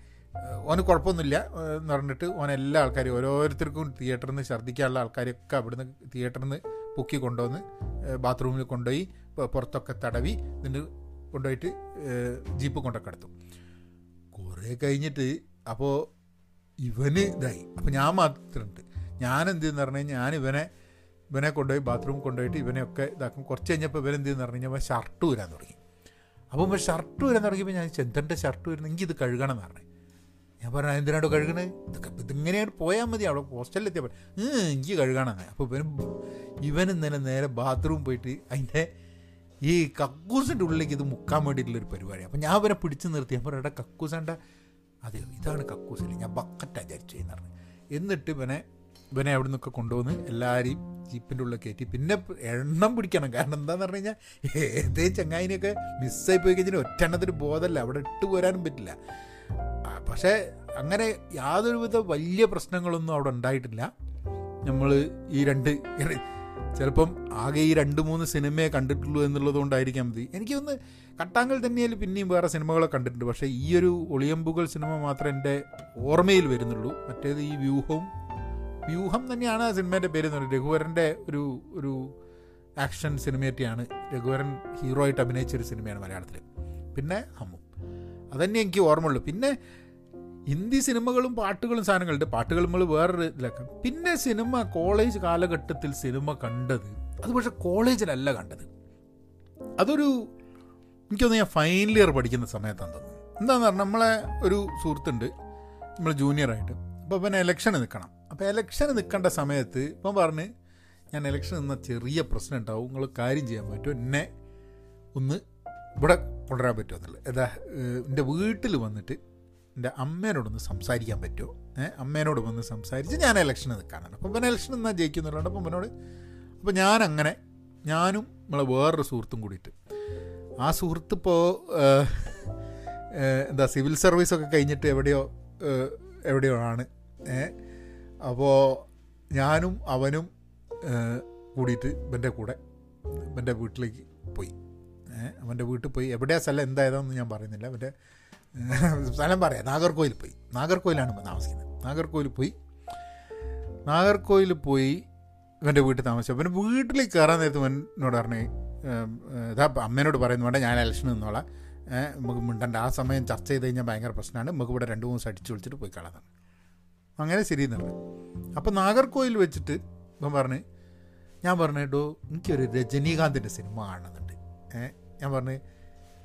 ഓന് കുഴപ്പമൊന്നുമില്ല എന്ന് പറഞ്ഞിട്ട് ഓൻ എല്ലാ ആൾക്കാരും ഓരോരുത്തർക്കും തിയേറ്ററിൽ നിന്ന് ഛർദ്ദിക്കാനുള്ള ആൾക്കാരൊക്കെ അവിടുന്ന് തിയേറ്ററിൽ നിന്ന് പൊക്കി കൊണ്ടുവന്ന് ബാത്റൂമിൽ കൊണ്ടുപോയി പുറത്തൊക്കെ തടവി ഇതിന് കൊണ്ടുപോയിട്ട് ജീപ്പ് കൊണ്ടൊക്കെ എടുത്തു കുറേ കഴിഞ്ഞിട്ട് അപ്പോൾ ഇവന് ഇതായി. അപ്പോൾ ഞാൻ മാത്രമുണ്ട്. ഞാൻ എന്ത് ചെയ്യുന്ന പറഞ്ഞു കഴിഞ്ഞാൽ ഞാൻ ഇവനെ ഇവനെ കൊണ്ടുപോയി ബാത്റൂം കൊണ്ടുപോയിട്ട് ഇവനെയൊക്കെ ഇതാക്കും. കുറച്ച് കഴിഞ്ഞപ്പോൾ ഇവൻ എന്ത് ചെയ്യുന്ന പറഞ്ഞു കഴിഞ്ഞാൽ ഷർട്ട് വരാൻ തുടങ്ങി. അപ്പോൾ ഷർട്ട് വരാൻ തുടങ്ങിയപ്പോൾ ഞാൻ ചെന്തന്റെ ഷർട്ട് വരുന്നെങ്കിൽ ഇത് കഴുകണം എന്ന് പറഞ്ഞു. ഞാൻ പറഞ്ഞു എന്തിനാണ്ടോ കഴുകണേ? ഇതൊക്കെ ഇതിങ്ങനെയാണ് പോയാൽ മതി അവിടെ ഹോസ്റ്റലിലെത്തിയാൽ എനിക്ക് കഴുകണം അപ്പോൾ ഇവനും ഇവനും ഇന്നലെ നേരെ ബാത്റൂം പോയിട്ട് അതിന്റെ ഈ കക്കൂസിന്റെ ഉള്ളിലേക്ക് ഇത് മുക്കാൻ വേണ്ടിയിട്ടുള്ളൊരു പരിപാടി അപ്പോൾ ഞാൻ അവരെ പിടിച്ചു നിർത്തി. ഞാൻ പറഞ്ഞു കക്കൂസേണ്ട. അതെയോ ഇതാണ് കക്കൂസില്ല ഞാൻ ബക്കറ്റാണ് വിചാരിച്ചു എന്ന് പറഞ്ഞു. എന്നിട്ട് ഇവനെ ഇവനെ അവിടെ നിന്നൊക്കെ കൊണ്ടുവന്ന് എല്ലാവരെയും ജീപ്പിന്റെ ഉള്ളിൽ കയറ്റി. പിന്നെ എണ്ണം പിടിക്കണം. കാരണം എന്താണെന്ന് പറഞ്ഞു കഴിഞ്ഞാൽ ഏതേ ചങ്ങായിനെയൊക്കെ മിസ്സായി പോയി കഴിഞ്ഞാൽ ഒറ്റ എണ്ണത്തിന് ബോധമല്ല അവിടെ ഇട്ട് പോരാനും പറ്റില്ല. പക്ഷേ അങ്ങനെ യാതൊരുവിധ വലിയ പ്രശ്നങ്ങളൊന്നും അവിടെ ഉണ്ടായിട്ടില്ല. നമ്മൾ ഈ രണ്ട് ചിലപ്പം ആകെ ഈ രണ്ട് മൂന്ന് സിനിമയെ കണ്ടിട്ടുള്ളൂ എന്നുള്ളത് കൊണ്ടായിരിക്കാം മതി എനിക്കൊന്ന് കട്ടാങ്കൽ തന്നെയാലും പിന്നെയും വേറെ സിനിമകളൊക്കെ കണ്ടിട്ടുണ്ട്. പക്ഷേ ഈ ഒരു ഒളിയമ്പുകൾ സിനിമ മാത്രമേ എന്റെ ഓർമ്മയിൽ വരുന്നുള്ളൂ. മറ്റേത് ഈ വ്യൂഹവും വ്യൂഹം തന്നെയാണ് ആ സിനിമേന്റെ പേര് എന്ന് പറയുന്നത്. രഘുവരന്റെ ഒരു ഒരു ആക്ഷൻ സിനിമയൊക്കെയാണ് രഘുവരൻ ഹീറോ ആയിട്ട് അഭിനയിച്ചൊരു സിനിമയാണ് മലയാളത്തിൽ പിന്നെ ഹമ്മും അതന്നെ എനിക്ക് ഓർമ്മയുള്ളൂ. പിന്നെ ഹിന്ദി സിനിമകളും പാട്ടുകളും സാധനങ്ങളുണ്ട്. പാട്ടുകൾ നമ്മൾ വേറൊരു ഇതിലൊക്കെ. പിന്നെ സിനിമ കോളേജ് കാലഘട്ടത്തിൽ സിനിമ കണ്ടത് അത് പക്ഷെ കോളേജിലല്ല കണ്ടത്. അതൊരു എനിക്കൊന്ന് ഞാൻ ഫൈനൽ ഇയർ പഠിക്കുന്ന സമയത്താണ് തോന്നുന്നു. എന്താണെന്ന് പറഞ്ഞാൽ നമ്മളെ ഒരു സുഹൃത്തുണ്ട് നമ്മൾ ജൂനിയറായിട്ട് അപ്പോൾ പിന്നെ ഇലക്ഷന് നിൽക്കണം അപ്പോൾ ഇലക്ഷന് നിൽക്കേണ്ട സമയത്ത് ഇപ്പം പറഞ്ഞ് ഞാൻ ഇലക്ഷൻ നിന്ന ചെറിയ പ്രശ്നം ഉണ്ടാവും. നിങ്ങൾ കാര്യം ചെയ്യാൻ പറ്റും. എന്നെ ഒന്ന് ഇവിടെ കൊണ്ടുവരാൻ പറ്റുമോ എന്നുള്ളത്? എന്താ എന്റെ വീട്ടിൽ വന്നിട്ട് എന്റെ അമ്മേനോടൊന്ന് സംസാരിക്കാൻ പറ്റുമോ? ഏഹ് അമ്മേനോട് വന്ന് സംസാരിച്ച് ഞാൻ ഇലക്ഷന് നിൽക്കാനാണ്. അപ്പം പിന്നെ ഇലക്ഷൻ എന്നാൽ ജയിക്കുന്നുള്ളതുകൊണ്ട് അപ്പം എന്നോട് അപ്പം ഞാൻ അങ്ങനെ ഞാനും നമ്മളെ വേറൊരു സുഹൃത്തും കൂടിയിട്ട് ആ സുഹൃത്ത് ഇപ്പോൾ എന്താ സിവിൽ സർവീസൊക്കെ കഴിഞ്ഞിട്ട് എവിടെയോ എവിടെയോ ആണ്. ഏഹ് അപ്പോൾ ഞാനും അവനും കൂടിയിട്ട് ഇവന്റെ കൂടെ ഇവന്റെ വീട്ടിലേക്ക് പോയി. അവന്റെ വീട്ടിൽ പോയി. എവിടെയാ സ്ഥലം എന്തായതാണെന്ന് ഞാൻ പറയുന്നില്ല. അവന്റെ സ്ഥലം പറയാം. നാഗർകോയിൽ പോയി. നാഗർകോയിലാണ് താമസിക്കുന്നത്. നാഗർകോയിൽ പോയി. നാഗർകോയിൽ പോയി ഇവന്റെ വീട്ടിൽ താമസിച്ചു. അവന്റെ വീട്ടിൽ കയറാൻ നേരത്ത് എന്നോട് പറഞ്ഞു ഇതാ അമ്മേനോട് പറയുന്നു വേണ്ട ഞാൻ ഇലക്ഷൻ നിന്നോളാം. നമുക്ക് മിണ്ടണ്ട. ആ സമയം ചർച്ച ചെയ്ത് കഴിഞ്ഞാൽ ഭയങ്കര പ്രശ്നമാണ്. നമുക്ക് ഇവിടെ രണ്ട് മൂന്ന് ദിവസം അടിച്ചു വിളിച്ചിട്ട് പോയി കളാതാണ് അങ്ങനെ ശരി എന്നുള്ളത് അപ്പം നാഗർകോയിൽ വെച്ചിട്ട് ഇപ്പം പറഞ്ഞ് ഞാൻ പറഞ്ഞു കേട്ടോ എനിക്കൊരു രജനീകാന്തിന്റെ സിനിമ കാണുന്നുണ്ട് ഏഹ് ഞാൻ പറഞ്ഞു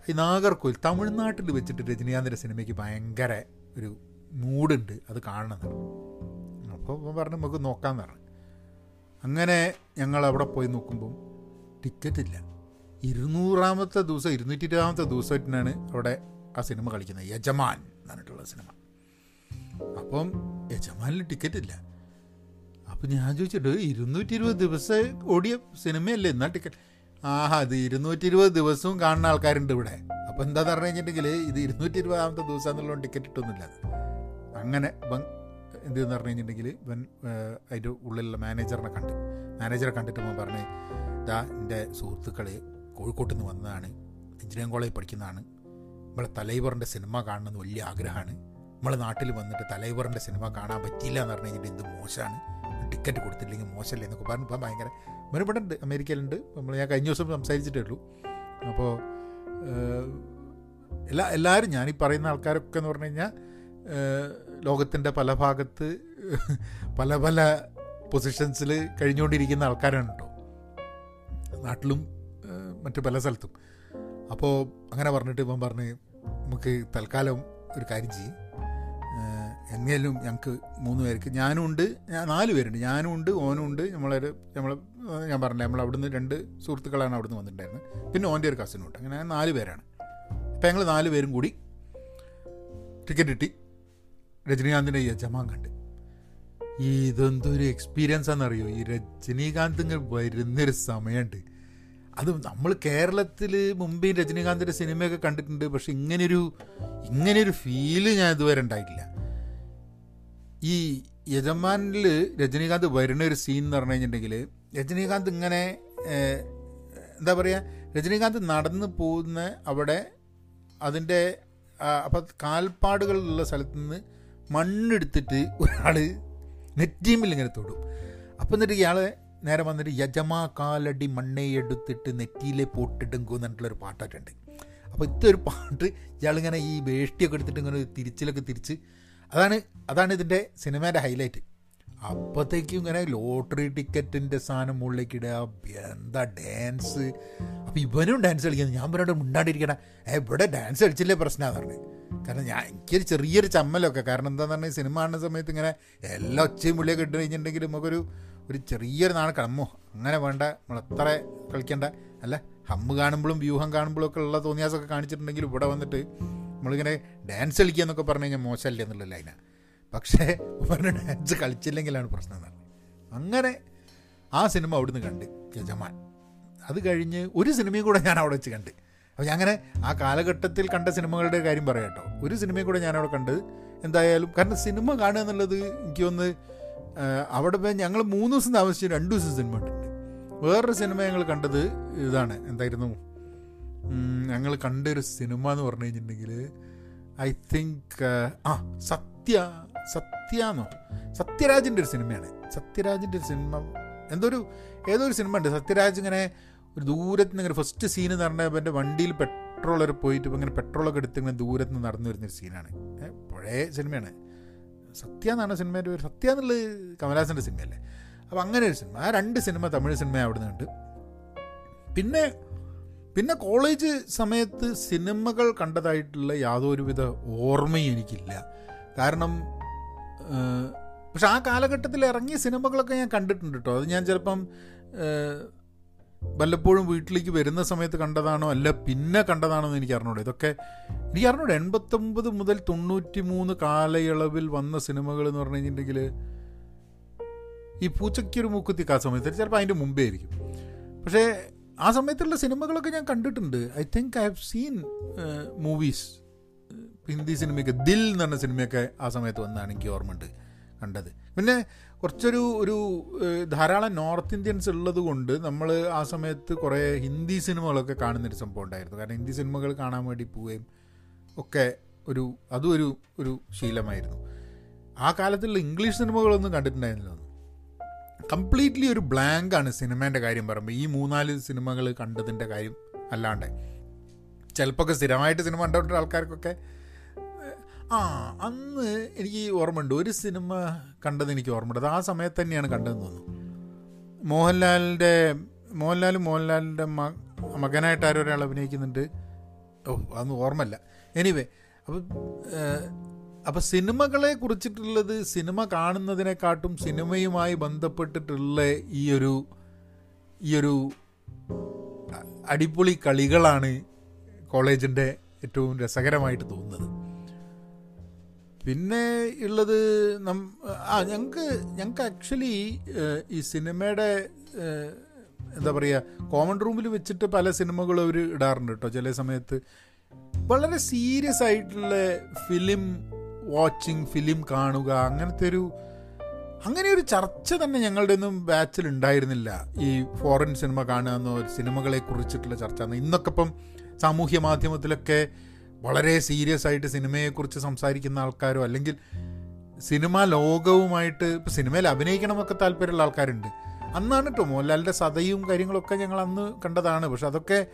ഈ നാഗർകോയിൽ തമിഴ്നാട്ടിൽ വെച്ചിട്ട് രജനീകാന്തിന്റെ സിനിമയ്ക്ക് ഭയങ്കര ഒരു മൂഡുണ്ട് അത് കാണണമെന്നാണ് അപ്പോൾ ഇപ്പം പറഞ്ഞു നമുക്ക് നോക്കാമെന്ന് പറഞ്ഞു. അങ്ങനെ ഞങ്ങൾ അവിടെ പോയി നോക്കുമ്പം ടിക്കറ്റ് ഇല്ല. ഇരുന്നൂറാമത്തെ ദിവസം ഇരുന്നൂറ്റി ഇരുപതാമത്തെ ദിവസമായിട്ടാണ് അവിടെ ആ സിനിമ കളിക്കുന്നത്. യജമാൻ എന്നിട്ടുള്ള സിനിമ. അപ്പം യജമാനിൽ ടിക്കറ്റ് ഇല്ല. അപ്പം ഞാൻ ചോദിച്ചിട്ട് ഇരുന്നൂറ്റി ഇരുപത് ദിവസം ഓടിയ സിനിമയല്ലേ? എന്നാൽ ടിക്കറ്റ് ആഹാ ഇത് ഇരുന്നൂറ്റി ഇരുപത് ദിവസവും കാണുന്ന ആൾക്കാരുണ്ട് ഇവിടെ. അപ്പോൾ എന്താ പറഞ്ഞു കഴിഞ്ഞിട്ടുണ്ടെങ്കിൽ ഇത് ഇരുന്നൂറ്റി ഇരുപതാമത്തെ ദിവസം എന്നുള്ള ടിക്കറ്റ് കിട്ടുന്നില്ല അങ്ങനെ എന്ത് പറഞ്ഞു കഴിഞ്ഞിട്ടുണ്ടെങ്കിൽ ഇവൻ അതിന്റെ ഉള്ളിലുള്ള മാനേജറിനെ കണ്ട്. മാനേജറെ കണ്ടിട്ട് ഇപ്പം പറഞ്ഞു ഇതാ എന്റെ സുഹൃത്തുക്കൾ കോഴിക്കോട്ട് നിന്ന് വന്നതാണ്. എഞ്ചിനീയറിംഗ് കോളേജിൽ പഠിക്കുന്നതാണ്. നമ്മളെ തലൈവറിന്റെ സിനിമ കാണണമെന്ന് വലിയ ആഗ്രഹമാണ്. നമ്മളെ നാട്ടിൽ വന്നിട്ട് തലൈവറിന്റെ സിനിമ കാണാൻ പറ്റിയില്ല എന്ന് പറഞ്ഞു കഴിഞ്ഞിട്ട് എന്ത് മോശമാണ്. ടിക്കറ്റ് കൊടുത്തില്ലെങ്കിൽ മോശമല്ലേ എന്നൊക്കെ പറഞ്ഞു ഇപ്പം ഭയങ്കര ഇവൻ അമേരിക്കയിലുണ്ട്. നമ്മൾ ഞാൻ കഴിഞ്ഞ ദിവസം സംസാരിച്ചിട്ടേ ഉള്ളൂ. അപ്പോൾ എല്ലാ എല്ലാവരും ഞാനീ പറയുന്ന ആൾക്കാരൊക്കെ എന്ന് പറഞ്ഞു കഴിഞ്ഞാൽ ലോകത്തിന്റെ പല ഭാഗത്ത് പല പല പൊസിഷൻസിൽ കഴിഞ്ഞുകൊണ്ടിരിക്കുന്ന ആൾക്കാരാണ് കേട്ടോ നാട്ടിലും മറ്റു പല സ്ഥലത്തും. അപ്പോൾ അങ്ങനെ പറഞ്ഞിട്ട് ഇവൻ പറഞ്ഞ് നമുക്ക് തൽക്കാലം ഒരു കാര്യം ചെയ്യും. എങ്ങനെയും ഞങ്ങൾക്ക് മൂന്ന് പേർക്ക്. ഞാനും ഉണ്ട് ഞാൻ നാല് പേരുണ്ട്. ഞാനും ഉണ്ട് ഓനും ഉണ്ട് നമ്മളൊരു നമ്മൾ ഞാൻ പറഞ്ഞില്ല നമ്മൾ അവിടുന്ന് രണ്ട് സുഹൃത്തുക്കളാണ് അവിടുന്ന് വന്നിട്ടുണ്ടായിരുന്നത്. പിന്നെ ഓന്റെ ഒരു കസിനും ഉണ്ട്. അങ്ങനെ നാല് പേരാണ്. അപ്പോൾ ഞങ്ങൾ നാല് പേരും കൂടി ടിക്കറ്റ് കിട്ടി രജനീകാന്തിന്റെ യജമാൻ കണ്ട്. ഇതെന്തൊരു എക്സ്പീരിയൻസ് ആണെന്നറിയോ? ഈ രജനീകാന്ത് ഇങ്ങനെ വരുന്നൊരു സമയമുണ്ട്. അത് നമ്മൾ കേരളത്തിൽ മുമ്പേ രജനീകാന്തിന്റെ സിനിമയൊക്കെ കണ്ടിട്ടുണ്ട്. പക്ഷെ ഇങ്ങനെയൊരു ഇങ്ങനെയൊരു ഫീൽ ഞാൻ ഇതുവരെ ഉണ്ടായിട്ടില്ല. ഈ യജമാനിൽ രജനീകാന്ത് വരുന്ന ഒരു സീൻ എന്ന് പറഞ്ഞു കഴിഞ്ഞിട്ടുണ്ടെങ്കിൽ രജനീകാന്ത് ഇങ്ങനെ എന്താ പറയുക രജനീകാന്ത് നടന്നു പോകുന്ന അവിടെ അതിന്റെ അപ്പം കാൽപ്പാടുകളുള്ള സ്ഥലത്ത് നിന്ന് മണ്ണെടുത്തിട്ട് ഒരാൾ നെറ്റീമിൽ ഇങ്ങനെ തൊടും. അപ്പം എന്നിട്ട് ഇയാൾ നേരെ വന്നിട്ട് യജമാ കാലടി മണ്ണെ എടുത്തിട്ട് നെറ്റിയിലെ പോട്ടിടുങ്കു എന്നിട്ടുള്ളൊരു പാട്ടൊക്കെയുണ്ട് അപ്പോൾ ഇത്തെ ഒരു പാട്ട് ഇയാളിങ്ങനെ ഈ വേഷ്ടിയൊക്കെ എടുത്തിട്ട് ഇങ്ങനെ തിരിച്ചിലൊക്കെ തിരിച്ച് അതാണ് അതാണ് ഇതിന്റെ സിനിമേന്റെ ഹൈലൈറ്റ്. അപ്പോഴത്തേക്കും ഇങ്ങനെ ലോട്ടറി ടിക്കറ്റിന്റെ സാധനം മുകളിലേക്ക് ഇടുക എന്താ ഡാൻസ്? അപ്പോൾ ഇവനും ഡാൻസ് കളിക്കുന്നത് ഞാൻ പറഞ്ഞോട് മിണ്ടാണ്ടിരിക്കണ ഏ ഇവിടെ ഡാൻസ് കളിച്ചില്ലേ പ്രശ്നമാണെന്ന് പറഞ്ഞു. കാരണം ഞാൻ എനിക്കൊരു ചെറിയൊരു ചമ്മലൊക്കെ. കാരണം എന്താണെന്ന് പറഞ്ഞാൽ സിനിമ കാണുന്ന സമയത്ത് ഇങ്ങനെ എല്ലാ ഒച്ചയും മുള്ളിയൊക്കെ ഇട്ട് കഴിഞ്ഞിട്ടുണ്ടെങ്കിൽ നമുക്കൊരു ഒരു ചെറിയൊരു നാളെ കടമോ അങ്ങനെ വേണ്ട നമ്മളെത്ര കളിക്കേണ്ട. അല്ല ഹമ്മ് കാണുമ്പോഴും വ്യൂഹം കാണുമ്പോഴും ഒക്കെ ഉള്ള തോന്നിയാസൊക്കെ കാണിച്ചിട്ടുണ്ടെങ്കിൽ ഇവിടെ വന്നിട്ട് നമ്മളിങ്ങനെ ഡാൻസ് കളിക്കുക എന്നൊക്കെ പറഞ്ഞു കഴിഞ്ഞാൽ മോശമല്ലേ എന്നുള്ള ലൈന പക്ഷേ പറഞ്ഞ ഡാൻസ് കളിച്ചില്ലെങ്കിലാണ് പ്രശ്നം എന്ന് അങ്ങനെ ആ സിനിമ അവിടുന്ന് കണ്ട് യജമാൻ. അത് കഴിഞ്ഞ് ഒരു സിനിമയും കൂടെ ഞാൻ അവിടെ വെച്ച് കണ്ട്. അപ്പോൾ ഞാൻ അങ്ങനെ ആ കാലഘട്ടത്തിൽ കണ്ട സിനിമകളുടെ കാര്യം പറയാം കേട്ടോ. ഒരു സിനിമയും കൂടെ ഞാൻ അവിടെ കണ്ടത് എന്തായാലും കാരണം സിനിമ കാണുക എന്നുള്ളത് എനിക്കൊന്ന് അവിടെ പോയി ഞങ്ങൾ മൂന്ന് ദിവസം താമസിച്ചു രണ്ട് ദിവസം സിനിമ കണ്ടിട്ടുണ്ട് വേറൊരു സിനിമ ഞങ്ങൾ കണ്ടത് ഇതാണ് എന്തായിരുന്നു? ഞങ്ങൾ കണ്ടൊരു സിനിമ എന്ന് പറഞ്ഞു കഴിഞ്ഞിട്ടുണ്ടെങ്കിൽ ഐ തിങ്ക് ആ സത്യ സത്യ എന്നോ സത്യരാജിന്റെ ഒരു സിനിമയാണ് സത്യരാജിന്റെ ഒരു സിനിമ എന്തോ ഒരു ഏതോ ഒരു സിനിമ ഉണ്ട്? സത്യരാജ് ഇങ്ങനെ ഒരു ദൂരത്ത് നിന്ന് ഇങ്ങനെ ഫസ്റ്റ് സീൻ എന്ന് പറഞ്ഞാൽ എന്റെ വണ്ടിയിൽ പെട്രോളൊക്കെ പോയിട്ട് ഇങ്ങനെ പെട്രോളൊക്കെ എടുത്ത് ഇങ്ങനെ ദൂരത്ത് നിന്ന് നടന്നു വരുന്നൊരു സീനാണ് പഴയ സിനിമയാണ് സത്യ എന്നാണ് സിനിമേന്റെ പേര്. സത്യ എന്നുള്ളത് കമലഹാസന്റെ സിനിമയല്ലേ? അപ്പോൾ അങ്ങനെ ഒരു സിനിമ. ആ രണ്ട് സിനിമ തമിഴ് സിനിമ അവിടെ നിന്നുണ്ട് പിന്നെ പിന്നെ കോളേജ് സമയത്ത് സിനിമകൾ കണ്ടതായിട്ടുള്ള യാതൊരുവിധ ഓർമ്മയും എനിക്കില്ല. കാരണം പക്ഷെ ആ കാലഘട്ടത്തിൽ ഇറങ്ങിയ സിനിമകളൊക്കെ ഞാൻ കണ്ടിട്ടുണ്ട് കേട്ടോ. അത് ഞാൻ ചിലപ്പം വല്ലപ്പോഴും വീട്ടിലേക്ക് വരുന്ന സമയത്ത് കണ്ടതാണോ അല്ല പിന്നെ കണ്ടതാണോ എന്ന് എനിക്ക് അറിഞ്ഞൂടെ. ഇതൊക്കെ എനിക്ക് അറിഞ്ഞൂടെ. എൺപത്തൊമ്പത് മുതൽ തൊണ്ണൂറ്റി മൂന്ന് കാലയളവിൽ വന്ന സിനിമകൾ എന്ന് പറഞ്ഞു കഴിഞ്ഞിട്ടുണ്ടെങ്കിൽ ഈ പൂച്ചയ്ക്കൊരു മൂക്കുത്തി ആ സമയത്ത് ചിലപ്പോൾ അതിന്റെ മുമ്പേ ആയിരിക്കും. പക്ഷേ ആ സമയത്തുള്ള സിനിമകളൊക്കെ ഞാൻ കണ്ടിട്ടുണ്ട്. I think I have seen movies Hindi സിനിമയൊക്കെ ദിൽ എന്ന് പറഞ്ഞ സിനിമയൊക്കെ ആ സമയത്ത് വന്നാണ് എനിക്ക് ഓർമ്മയുണ്ട് കണ്ടത്. പിന്നെ കുറച്ചൊരു ഒരു ധാരാളം നോർത്ത് ഇന്ത്യൻസ് ഉള്ളത് കൊണ്ട് നമ്മൾ ആ സമയത്ത് കുറേ ഹിന്ദി സിനിമകളൊക്കെ കാണുന്നൊരു സംഭവം ഉണ്ടായിരുന്നു. കാരണം ഹിന്ദി സിനിമകൾ കാണാൻ വേണ്ടി പോവുകയും ഒക്കെ ഒരു അതും ഒരു ഒരു ശീലമായിരുന്നു. ആ കാലത്തുള്ള ഇംഗ്ലീഷ് സിനിമകളൊന്നും കണ്ടിട്ടുണ്ടായിരുന്നില്ല. കംപ്ലീറ്റ്ലി ഒരു ബ്ലാങ്ക് ആണ് സിനിമേന്റെ കാര്യം പറയുമ്പോൾ ഈ മൂന്നാൽ സിനിമകൾ കണ്ടതിന്റെ കാര്യം അല്ലാണ്ട്. ചിലപ്പോൾ സ്ഥിരമായിട്ട് സിനിമ കണ്ടിട്ടുള്ള ആൾക്കാർക്കൊക്കെ ആ അന്ന് എനിക്ക് ഓർമ്മയുണ്ട്. ഒരു സിനിമ കണ്ടത് എനിക്ക് ഓർമ്മയുണ്ട്. ആ സമയത്ത് തന്നെയാണ് കണ്ടതെന്ന് തോന്നുന്നു. മോഹൻലാലിന്റെ മോഹൻലാലും മോഹൻലാലിന്റെ മകനായിട്ട് ആരോ ഒരാൾ അഭിനയിക്കുന്നുണ്ട്. ഓ അതൊന്നും ഓർമ്മയില്ല. എനിവേ അപ്പം അപ്പം സിനിമകളെ കുറിച്ചിട്ടുള്ളത് സിനിമ കാണുന്നതിനെക്കാട്ടും സിനിമയുമായി ബന്ധപ്പെട്ടിട്ടുള്ള ഈ ഒരു ഈ ഒരു അടിപൊളി കളികളാണ് കോളേജിന്റെ ഏറ്റവും രസകരമായിട്ട് തോന്നുന്നത്. പിന്നെ ഉള്ളത് നം ആ ഞങ്ങൾക്ക് ഞങ്ങൾക്ക് ആക്ച്വലി ഈ സിനിമയുടെ എന്താ പറയുക കോമൺ റൂമിൽ വെച്ചിട്ട് പല സിനിമകളും അവർ ഇടാറുണ്ട് കേട്ടോ ചില സമയത്ത് വളരെ സീരിയസ് ആയിട്ടുള്ള ഫിലിം വാച്ചിങ് ഫിലിം കാണുക അങ്ങനത്തെ ഒരു അങ്ങനെ ഒരു ചർച്ച തന്നെ ഞങ്ങളുടെ ഒന്നും ബാച്ചിൽ ഉണ്ടായിരുന്നില്ല ഈ ഫോറിൻ സിനിമ കാണുക എന്നോ സിനിമകളെ കുറിച്ചിട്ടുള്ള ചർച്ച ഇന്നൊക്കെ ഇപ്പം സാമൂഹ്യ മാധ്യമത്തിലൊക്കെ വളരെ സീരിയസ് ആയിട്ട് സിനിമയെക്കുറിച്ച് സംസാരിക്കുന്ന ആൾക്കാരോ അല്ലെങ്കിൽ സിനിമ ലോകവുമായിട്ട് ഇപ്പോൾ സിനിമയിൽ അഭിനയിക്കണമൊക്കെ താല്പര്യമുള്ള ആൾക്കാരുണ്ട്. അന്നാണ് കേട്ടോ മോഹൻലാലിന്റെ സതയും കാര്യങ്ങളൊക്കെ ഞങ്ങൾ അന്ന് കണ്ടതാണ്. പക്ഷെ അതൊക്കെ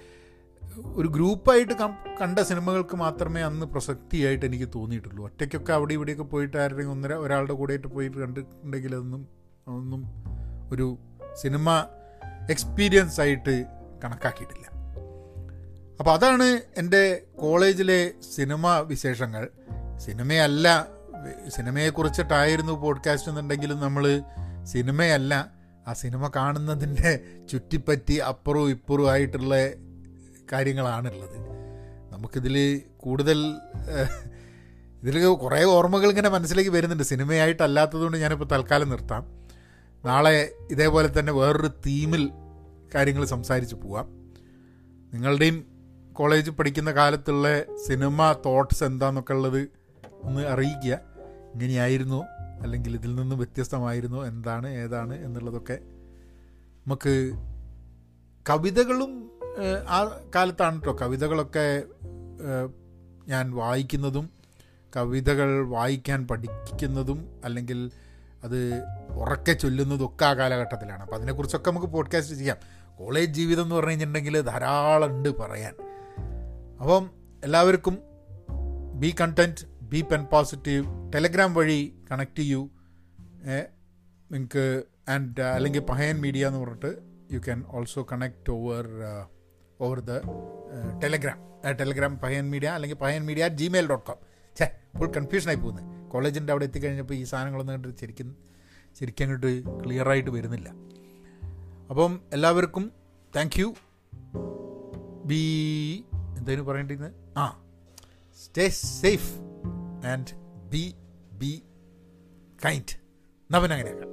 ഒരു ഗ്രൂപ്പായിട്ട് കണ്ട സിനിമകൾക്ക് മാത്രമേ അന്ന് പ്രസക്തിയായിട്ട് എനിക്ക് തോന്നിയിട്ടുള്ളൂ. ഒറ്റയ്ക്കൊക്കെ അവിടെ ഇവിടെയൊക്കെ പോയിട്ട് ആരുടെയും ഒന്നര ഒരാളുടെ കൂടെയായിട്ട് പോയിട്ട് കണ്ടിട്ടുണ്ടെങ്കിൽ അതൊന്നും അതൊന്നും ഒരു സിനിമ എക്സ്പീരിയൻസ് ആയിട്ട് കണക്കാക്കിയിട്ടില്ല. അപ്പോൾ അതാണ് എന്റെ കോളേജിലെ സിനിമ വിശേഷങ്ങൾ. സിനിമയല്ല സിനിമയെക്കുറിച്ചിട്ടായിരുന്നു പോഡ്കാസ്റ്റ് എന്നുണ്ടെങ്കിലും നമ്മൾ സിനിമയല്ല ആ സിനിമ കാണുന്നതിന്റെ ചുറ്റിപ്പറ്റി അപ്പുറവും ഇപ്പുറവും ആയിട്ടുള്ള കാര്യങ്ങളാണുള്ളത്. നമുക്കിതിൽ കൂടുതൽ ഇതിൽ കുറേ ഓർമ്മകൾ ഇങ്ങനെ മനസ്സിലേക്ക് വരുന്നുണ്ട്. സിനിമയായിട്ടല്ലാത്തതുകൊണ്ട് ഞാനിപ്പോൾ തൽക്കാലം നിർത്താം. നാളെ ഇതേപോലെ തന്നെ വേറൊരു തീമിൽ കാര്യങ്ങൾ സംസാരിച്ച് പോവാം. നിങ്ങളുടെയും കോളേജ് പഠിക്കുന്ന കാലത്തുള്ള സിനിമ തോട്ട്സ് എന്താന്നൊക്കെ ഉള്ളത് ഒന്ന് അറിയിക്കുക. ഇങ്ങനെയായിരുന്നു അല്ലെങ്കിൽ ഇതിൽ നിന്ന് വ്യത്യസ്തമായിരുന്നു എന്താണ് ഏതാണ് എന്നുള്ളതൊക്കെ നമുക്ക് കവിതകളും ആ കാലത്താണ് കേട്ടോ കവിതകളൊക്കെ ഞാൻ വായിക്കുന്നതും കവിതകൾ വായിക്കാൻ പഠിക്കുന്നതും അല്ലെങ്കിൽ അത് ഉറക്കെ ചൊല്ലുന്നതും ഒക്കെ ആ കാലഘട്ടത്തിലാണ്. അപ്പോൾ അതിനെക്കുറിച്ചൊക്കെ നമുക്ക് പോഡ്കാസ്റ്റ് ചെയ്യാം. കോളേജ് ജീവിതം എന്ന് പറഞ്ഞു കഴിഞ്ഞിട്ടുണ്ടെങ്കിൽ ധാരാളം ഉണ്ട് പറയാൻ. അപ്പം എല്ലാവർക്കും be content be pen positive Telegram വഴി കണക്ട് ചെയ്യൂ. നിങ്ങൾക്ക് ആൻഡ് അല്ലെങ്കിൽ പഹയൻ മീഡിയ എന്ന് പറഞ്ഞിട്ട് you can also connect over over the Telegram Telegram Pahayan media അല്ലെങ്കിൽ Pahayan media at Gmail dot com ഛേ ഫുൾ കൺഫ്യൂഷനായി പോകുന്നത് കോളേജിന്റെ അവിടെ എത്തിക്കഴിഞ്ഞപ്പോൾ ഈ സാധനങ്ങളൊന്നും കണ്ടിട്ട് ശരിക്കും ശരിക്കും അങ്ങോട്ട് ക്ലിയറായിട്ട് വരുന്നില്ല. അപ്പം എല്ലാവർക്കും താങ്ക് യു ബി എന്തായാലും പറയേണ്ടിരുന്നത് ആ. Stay safe and be be kind നവൻ അങ്ങനെയാക്കാം.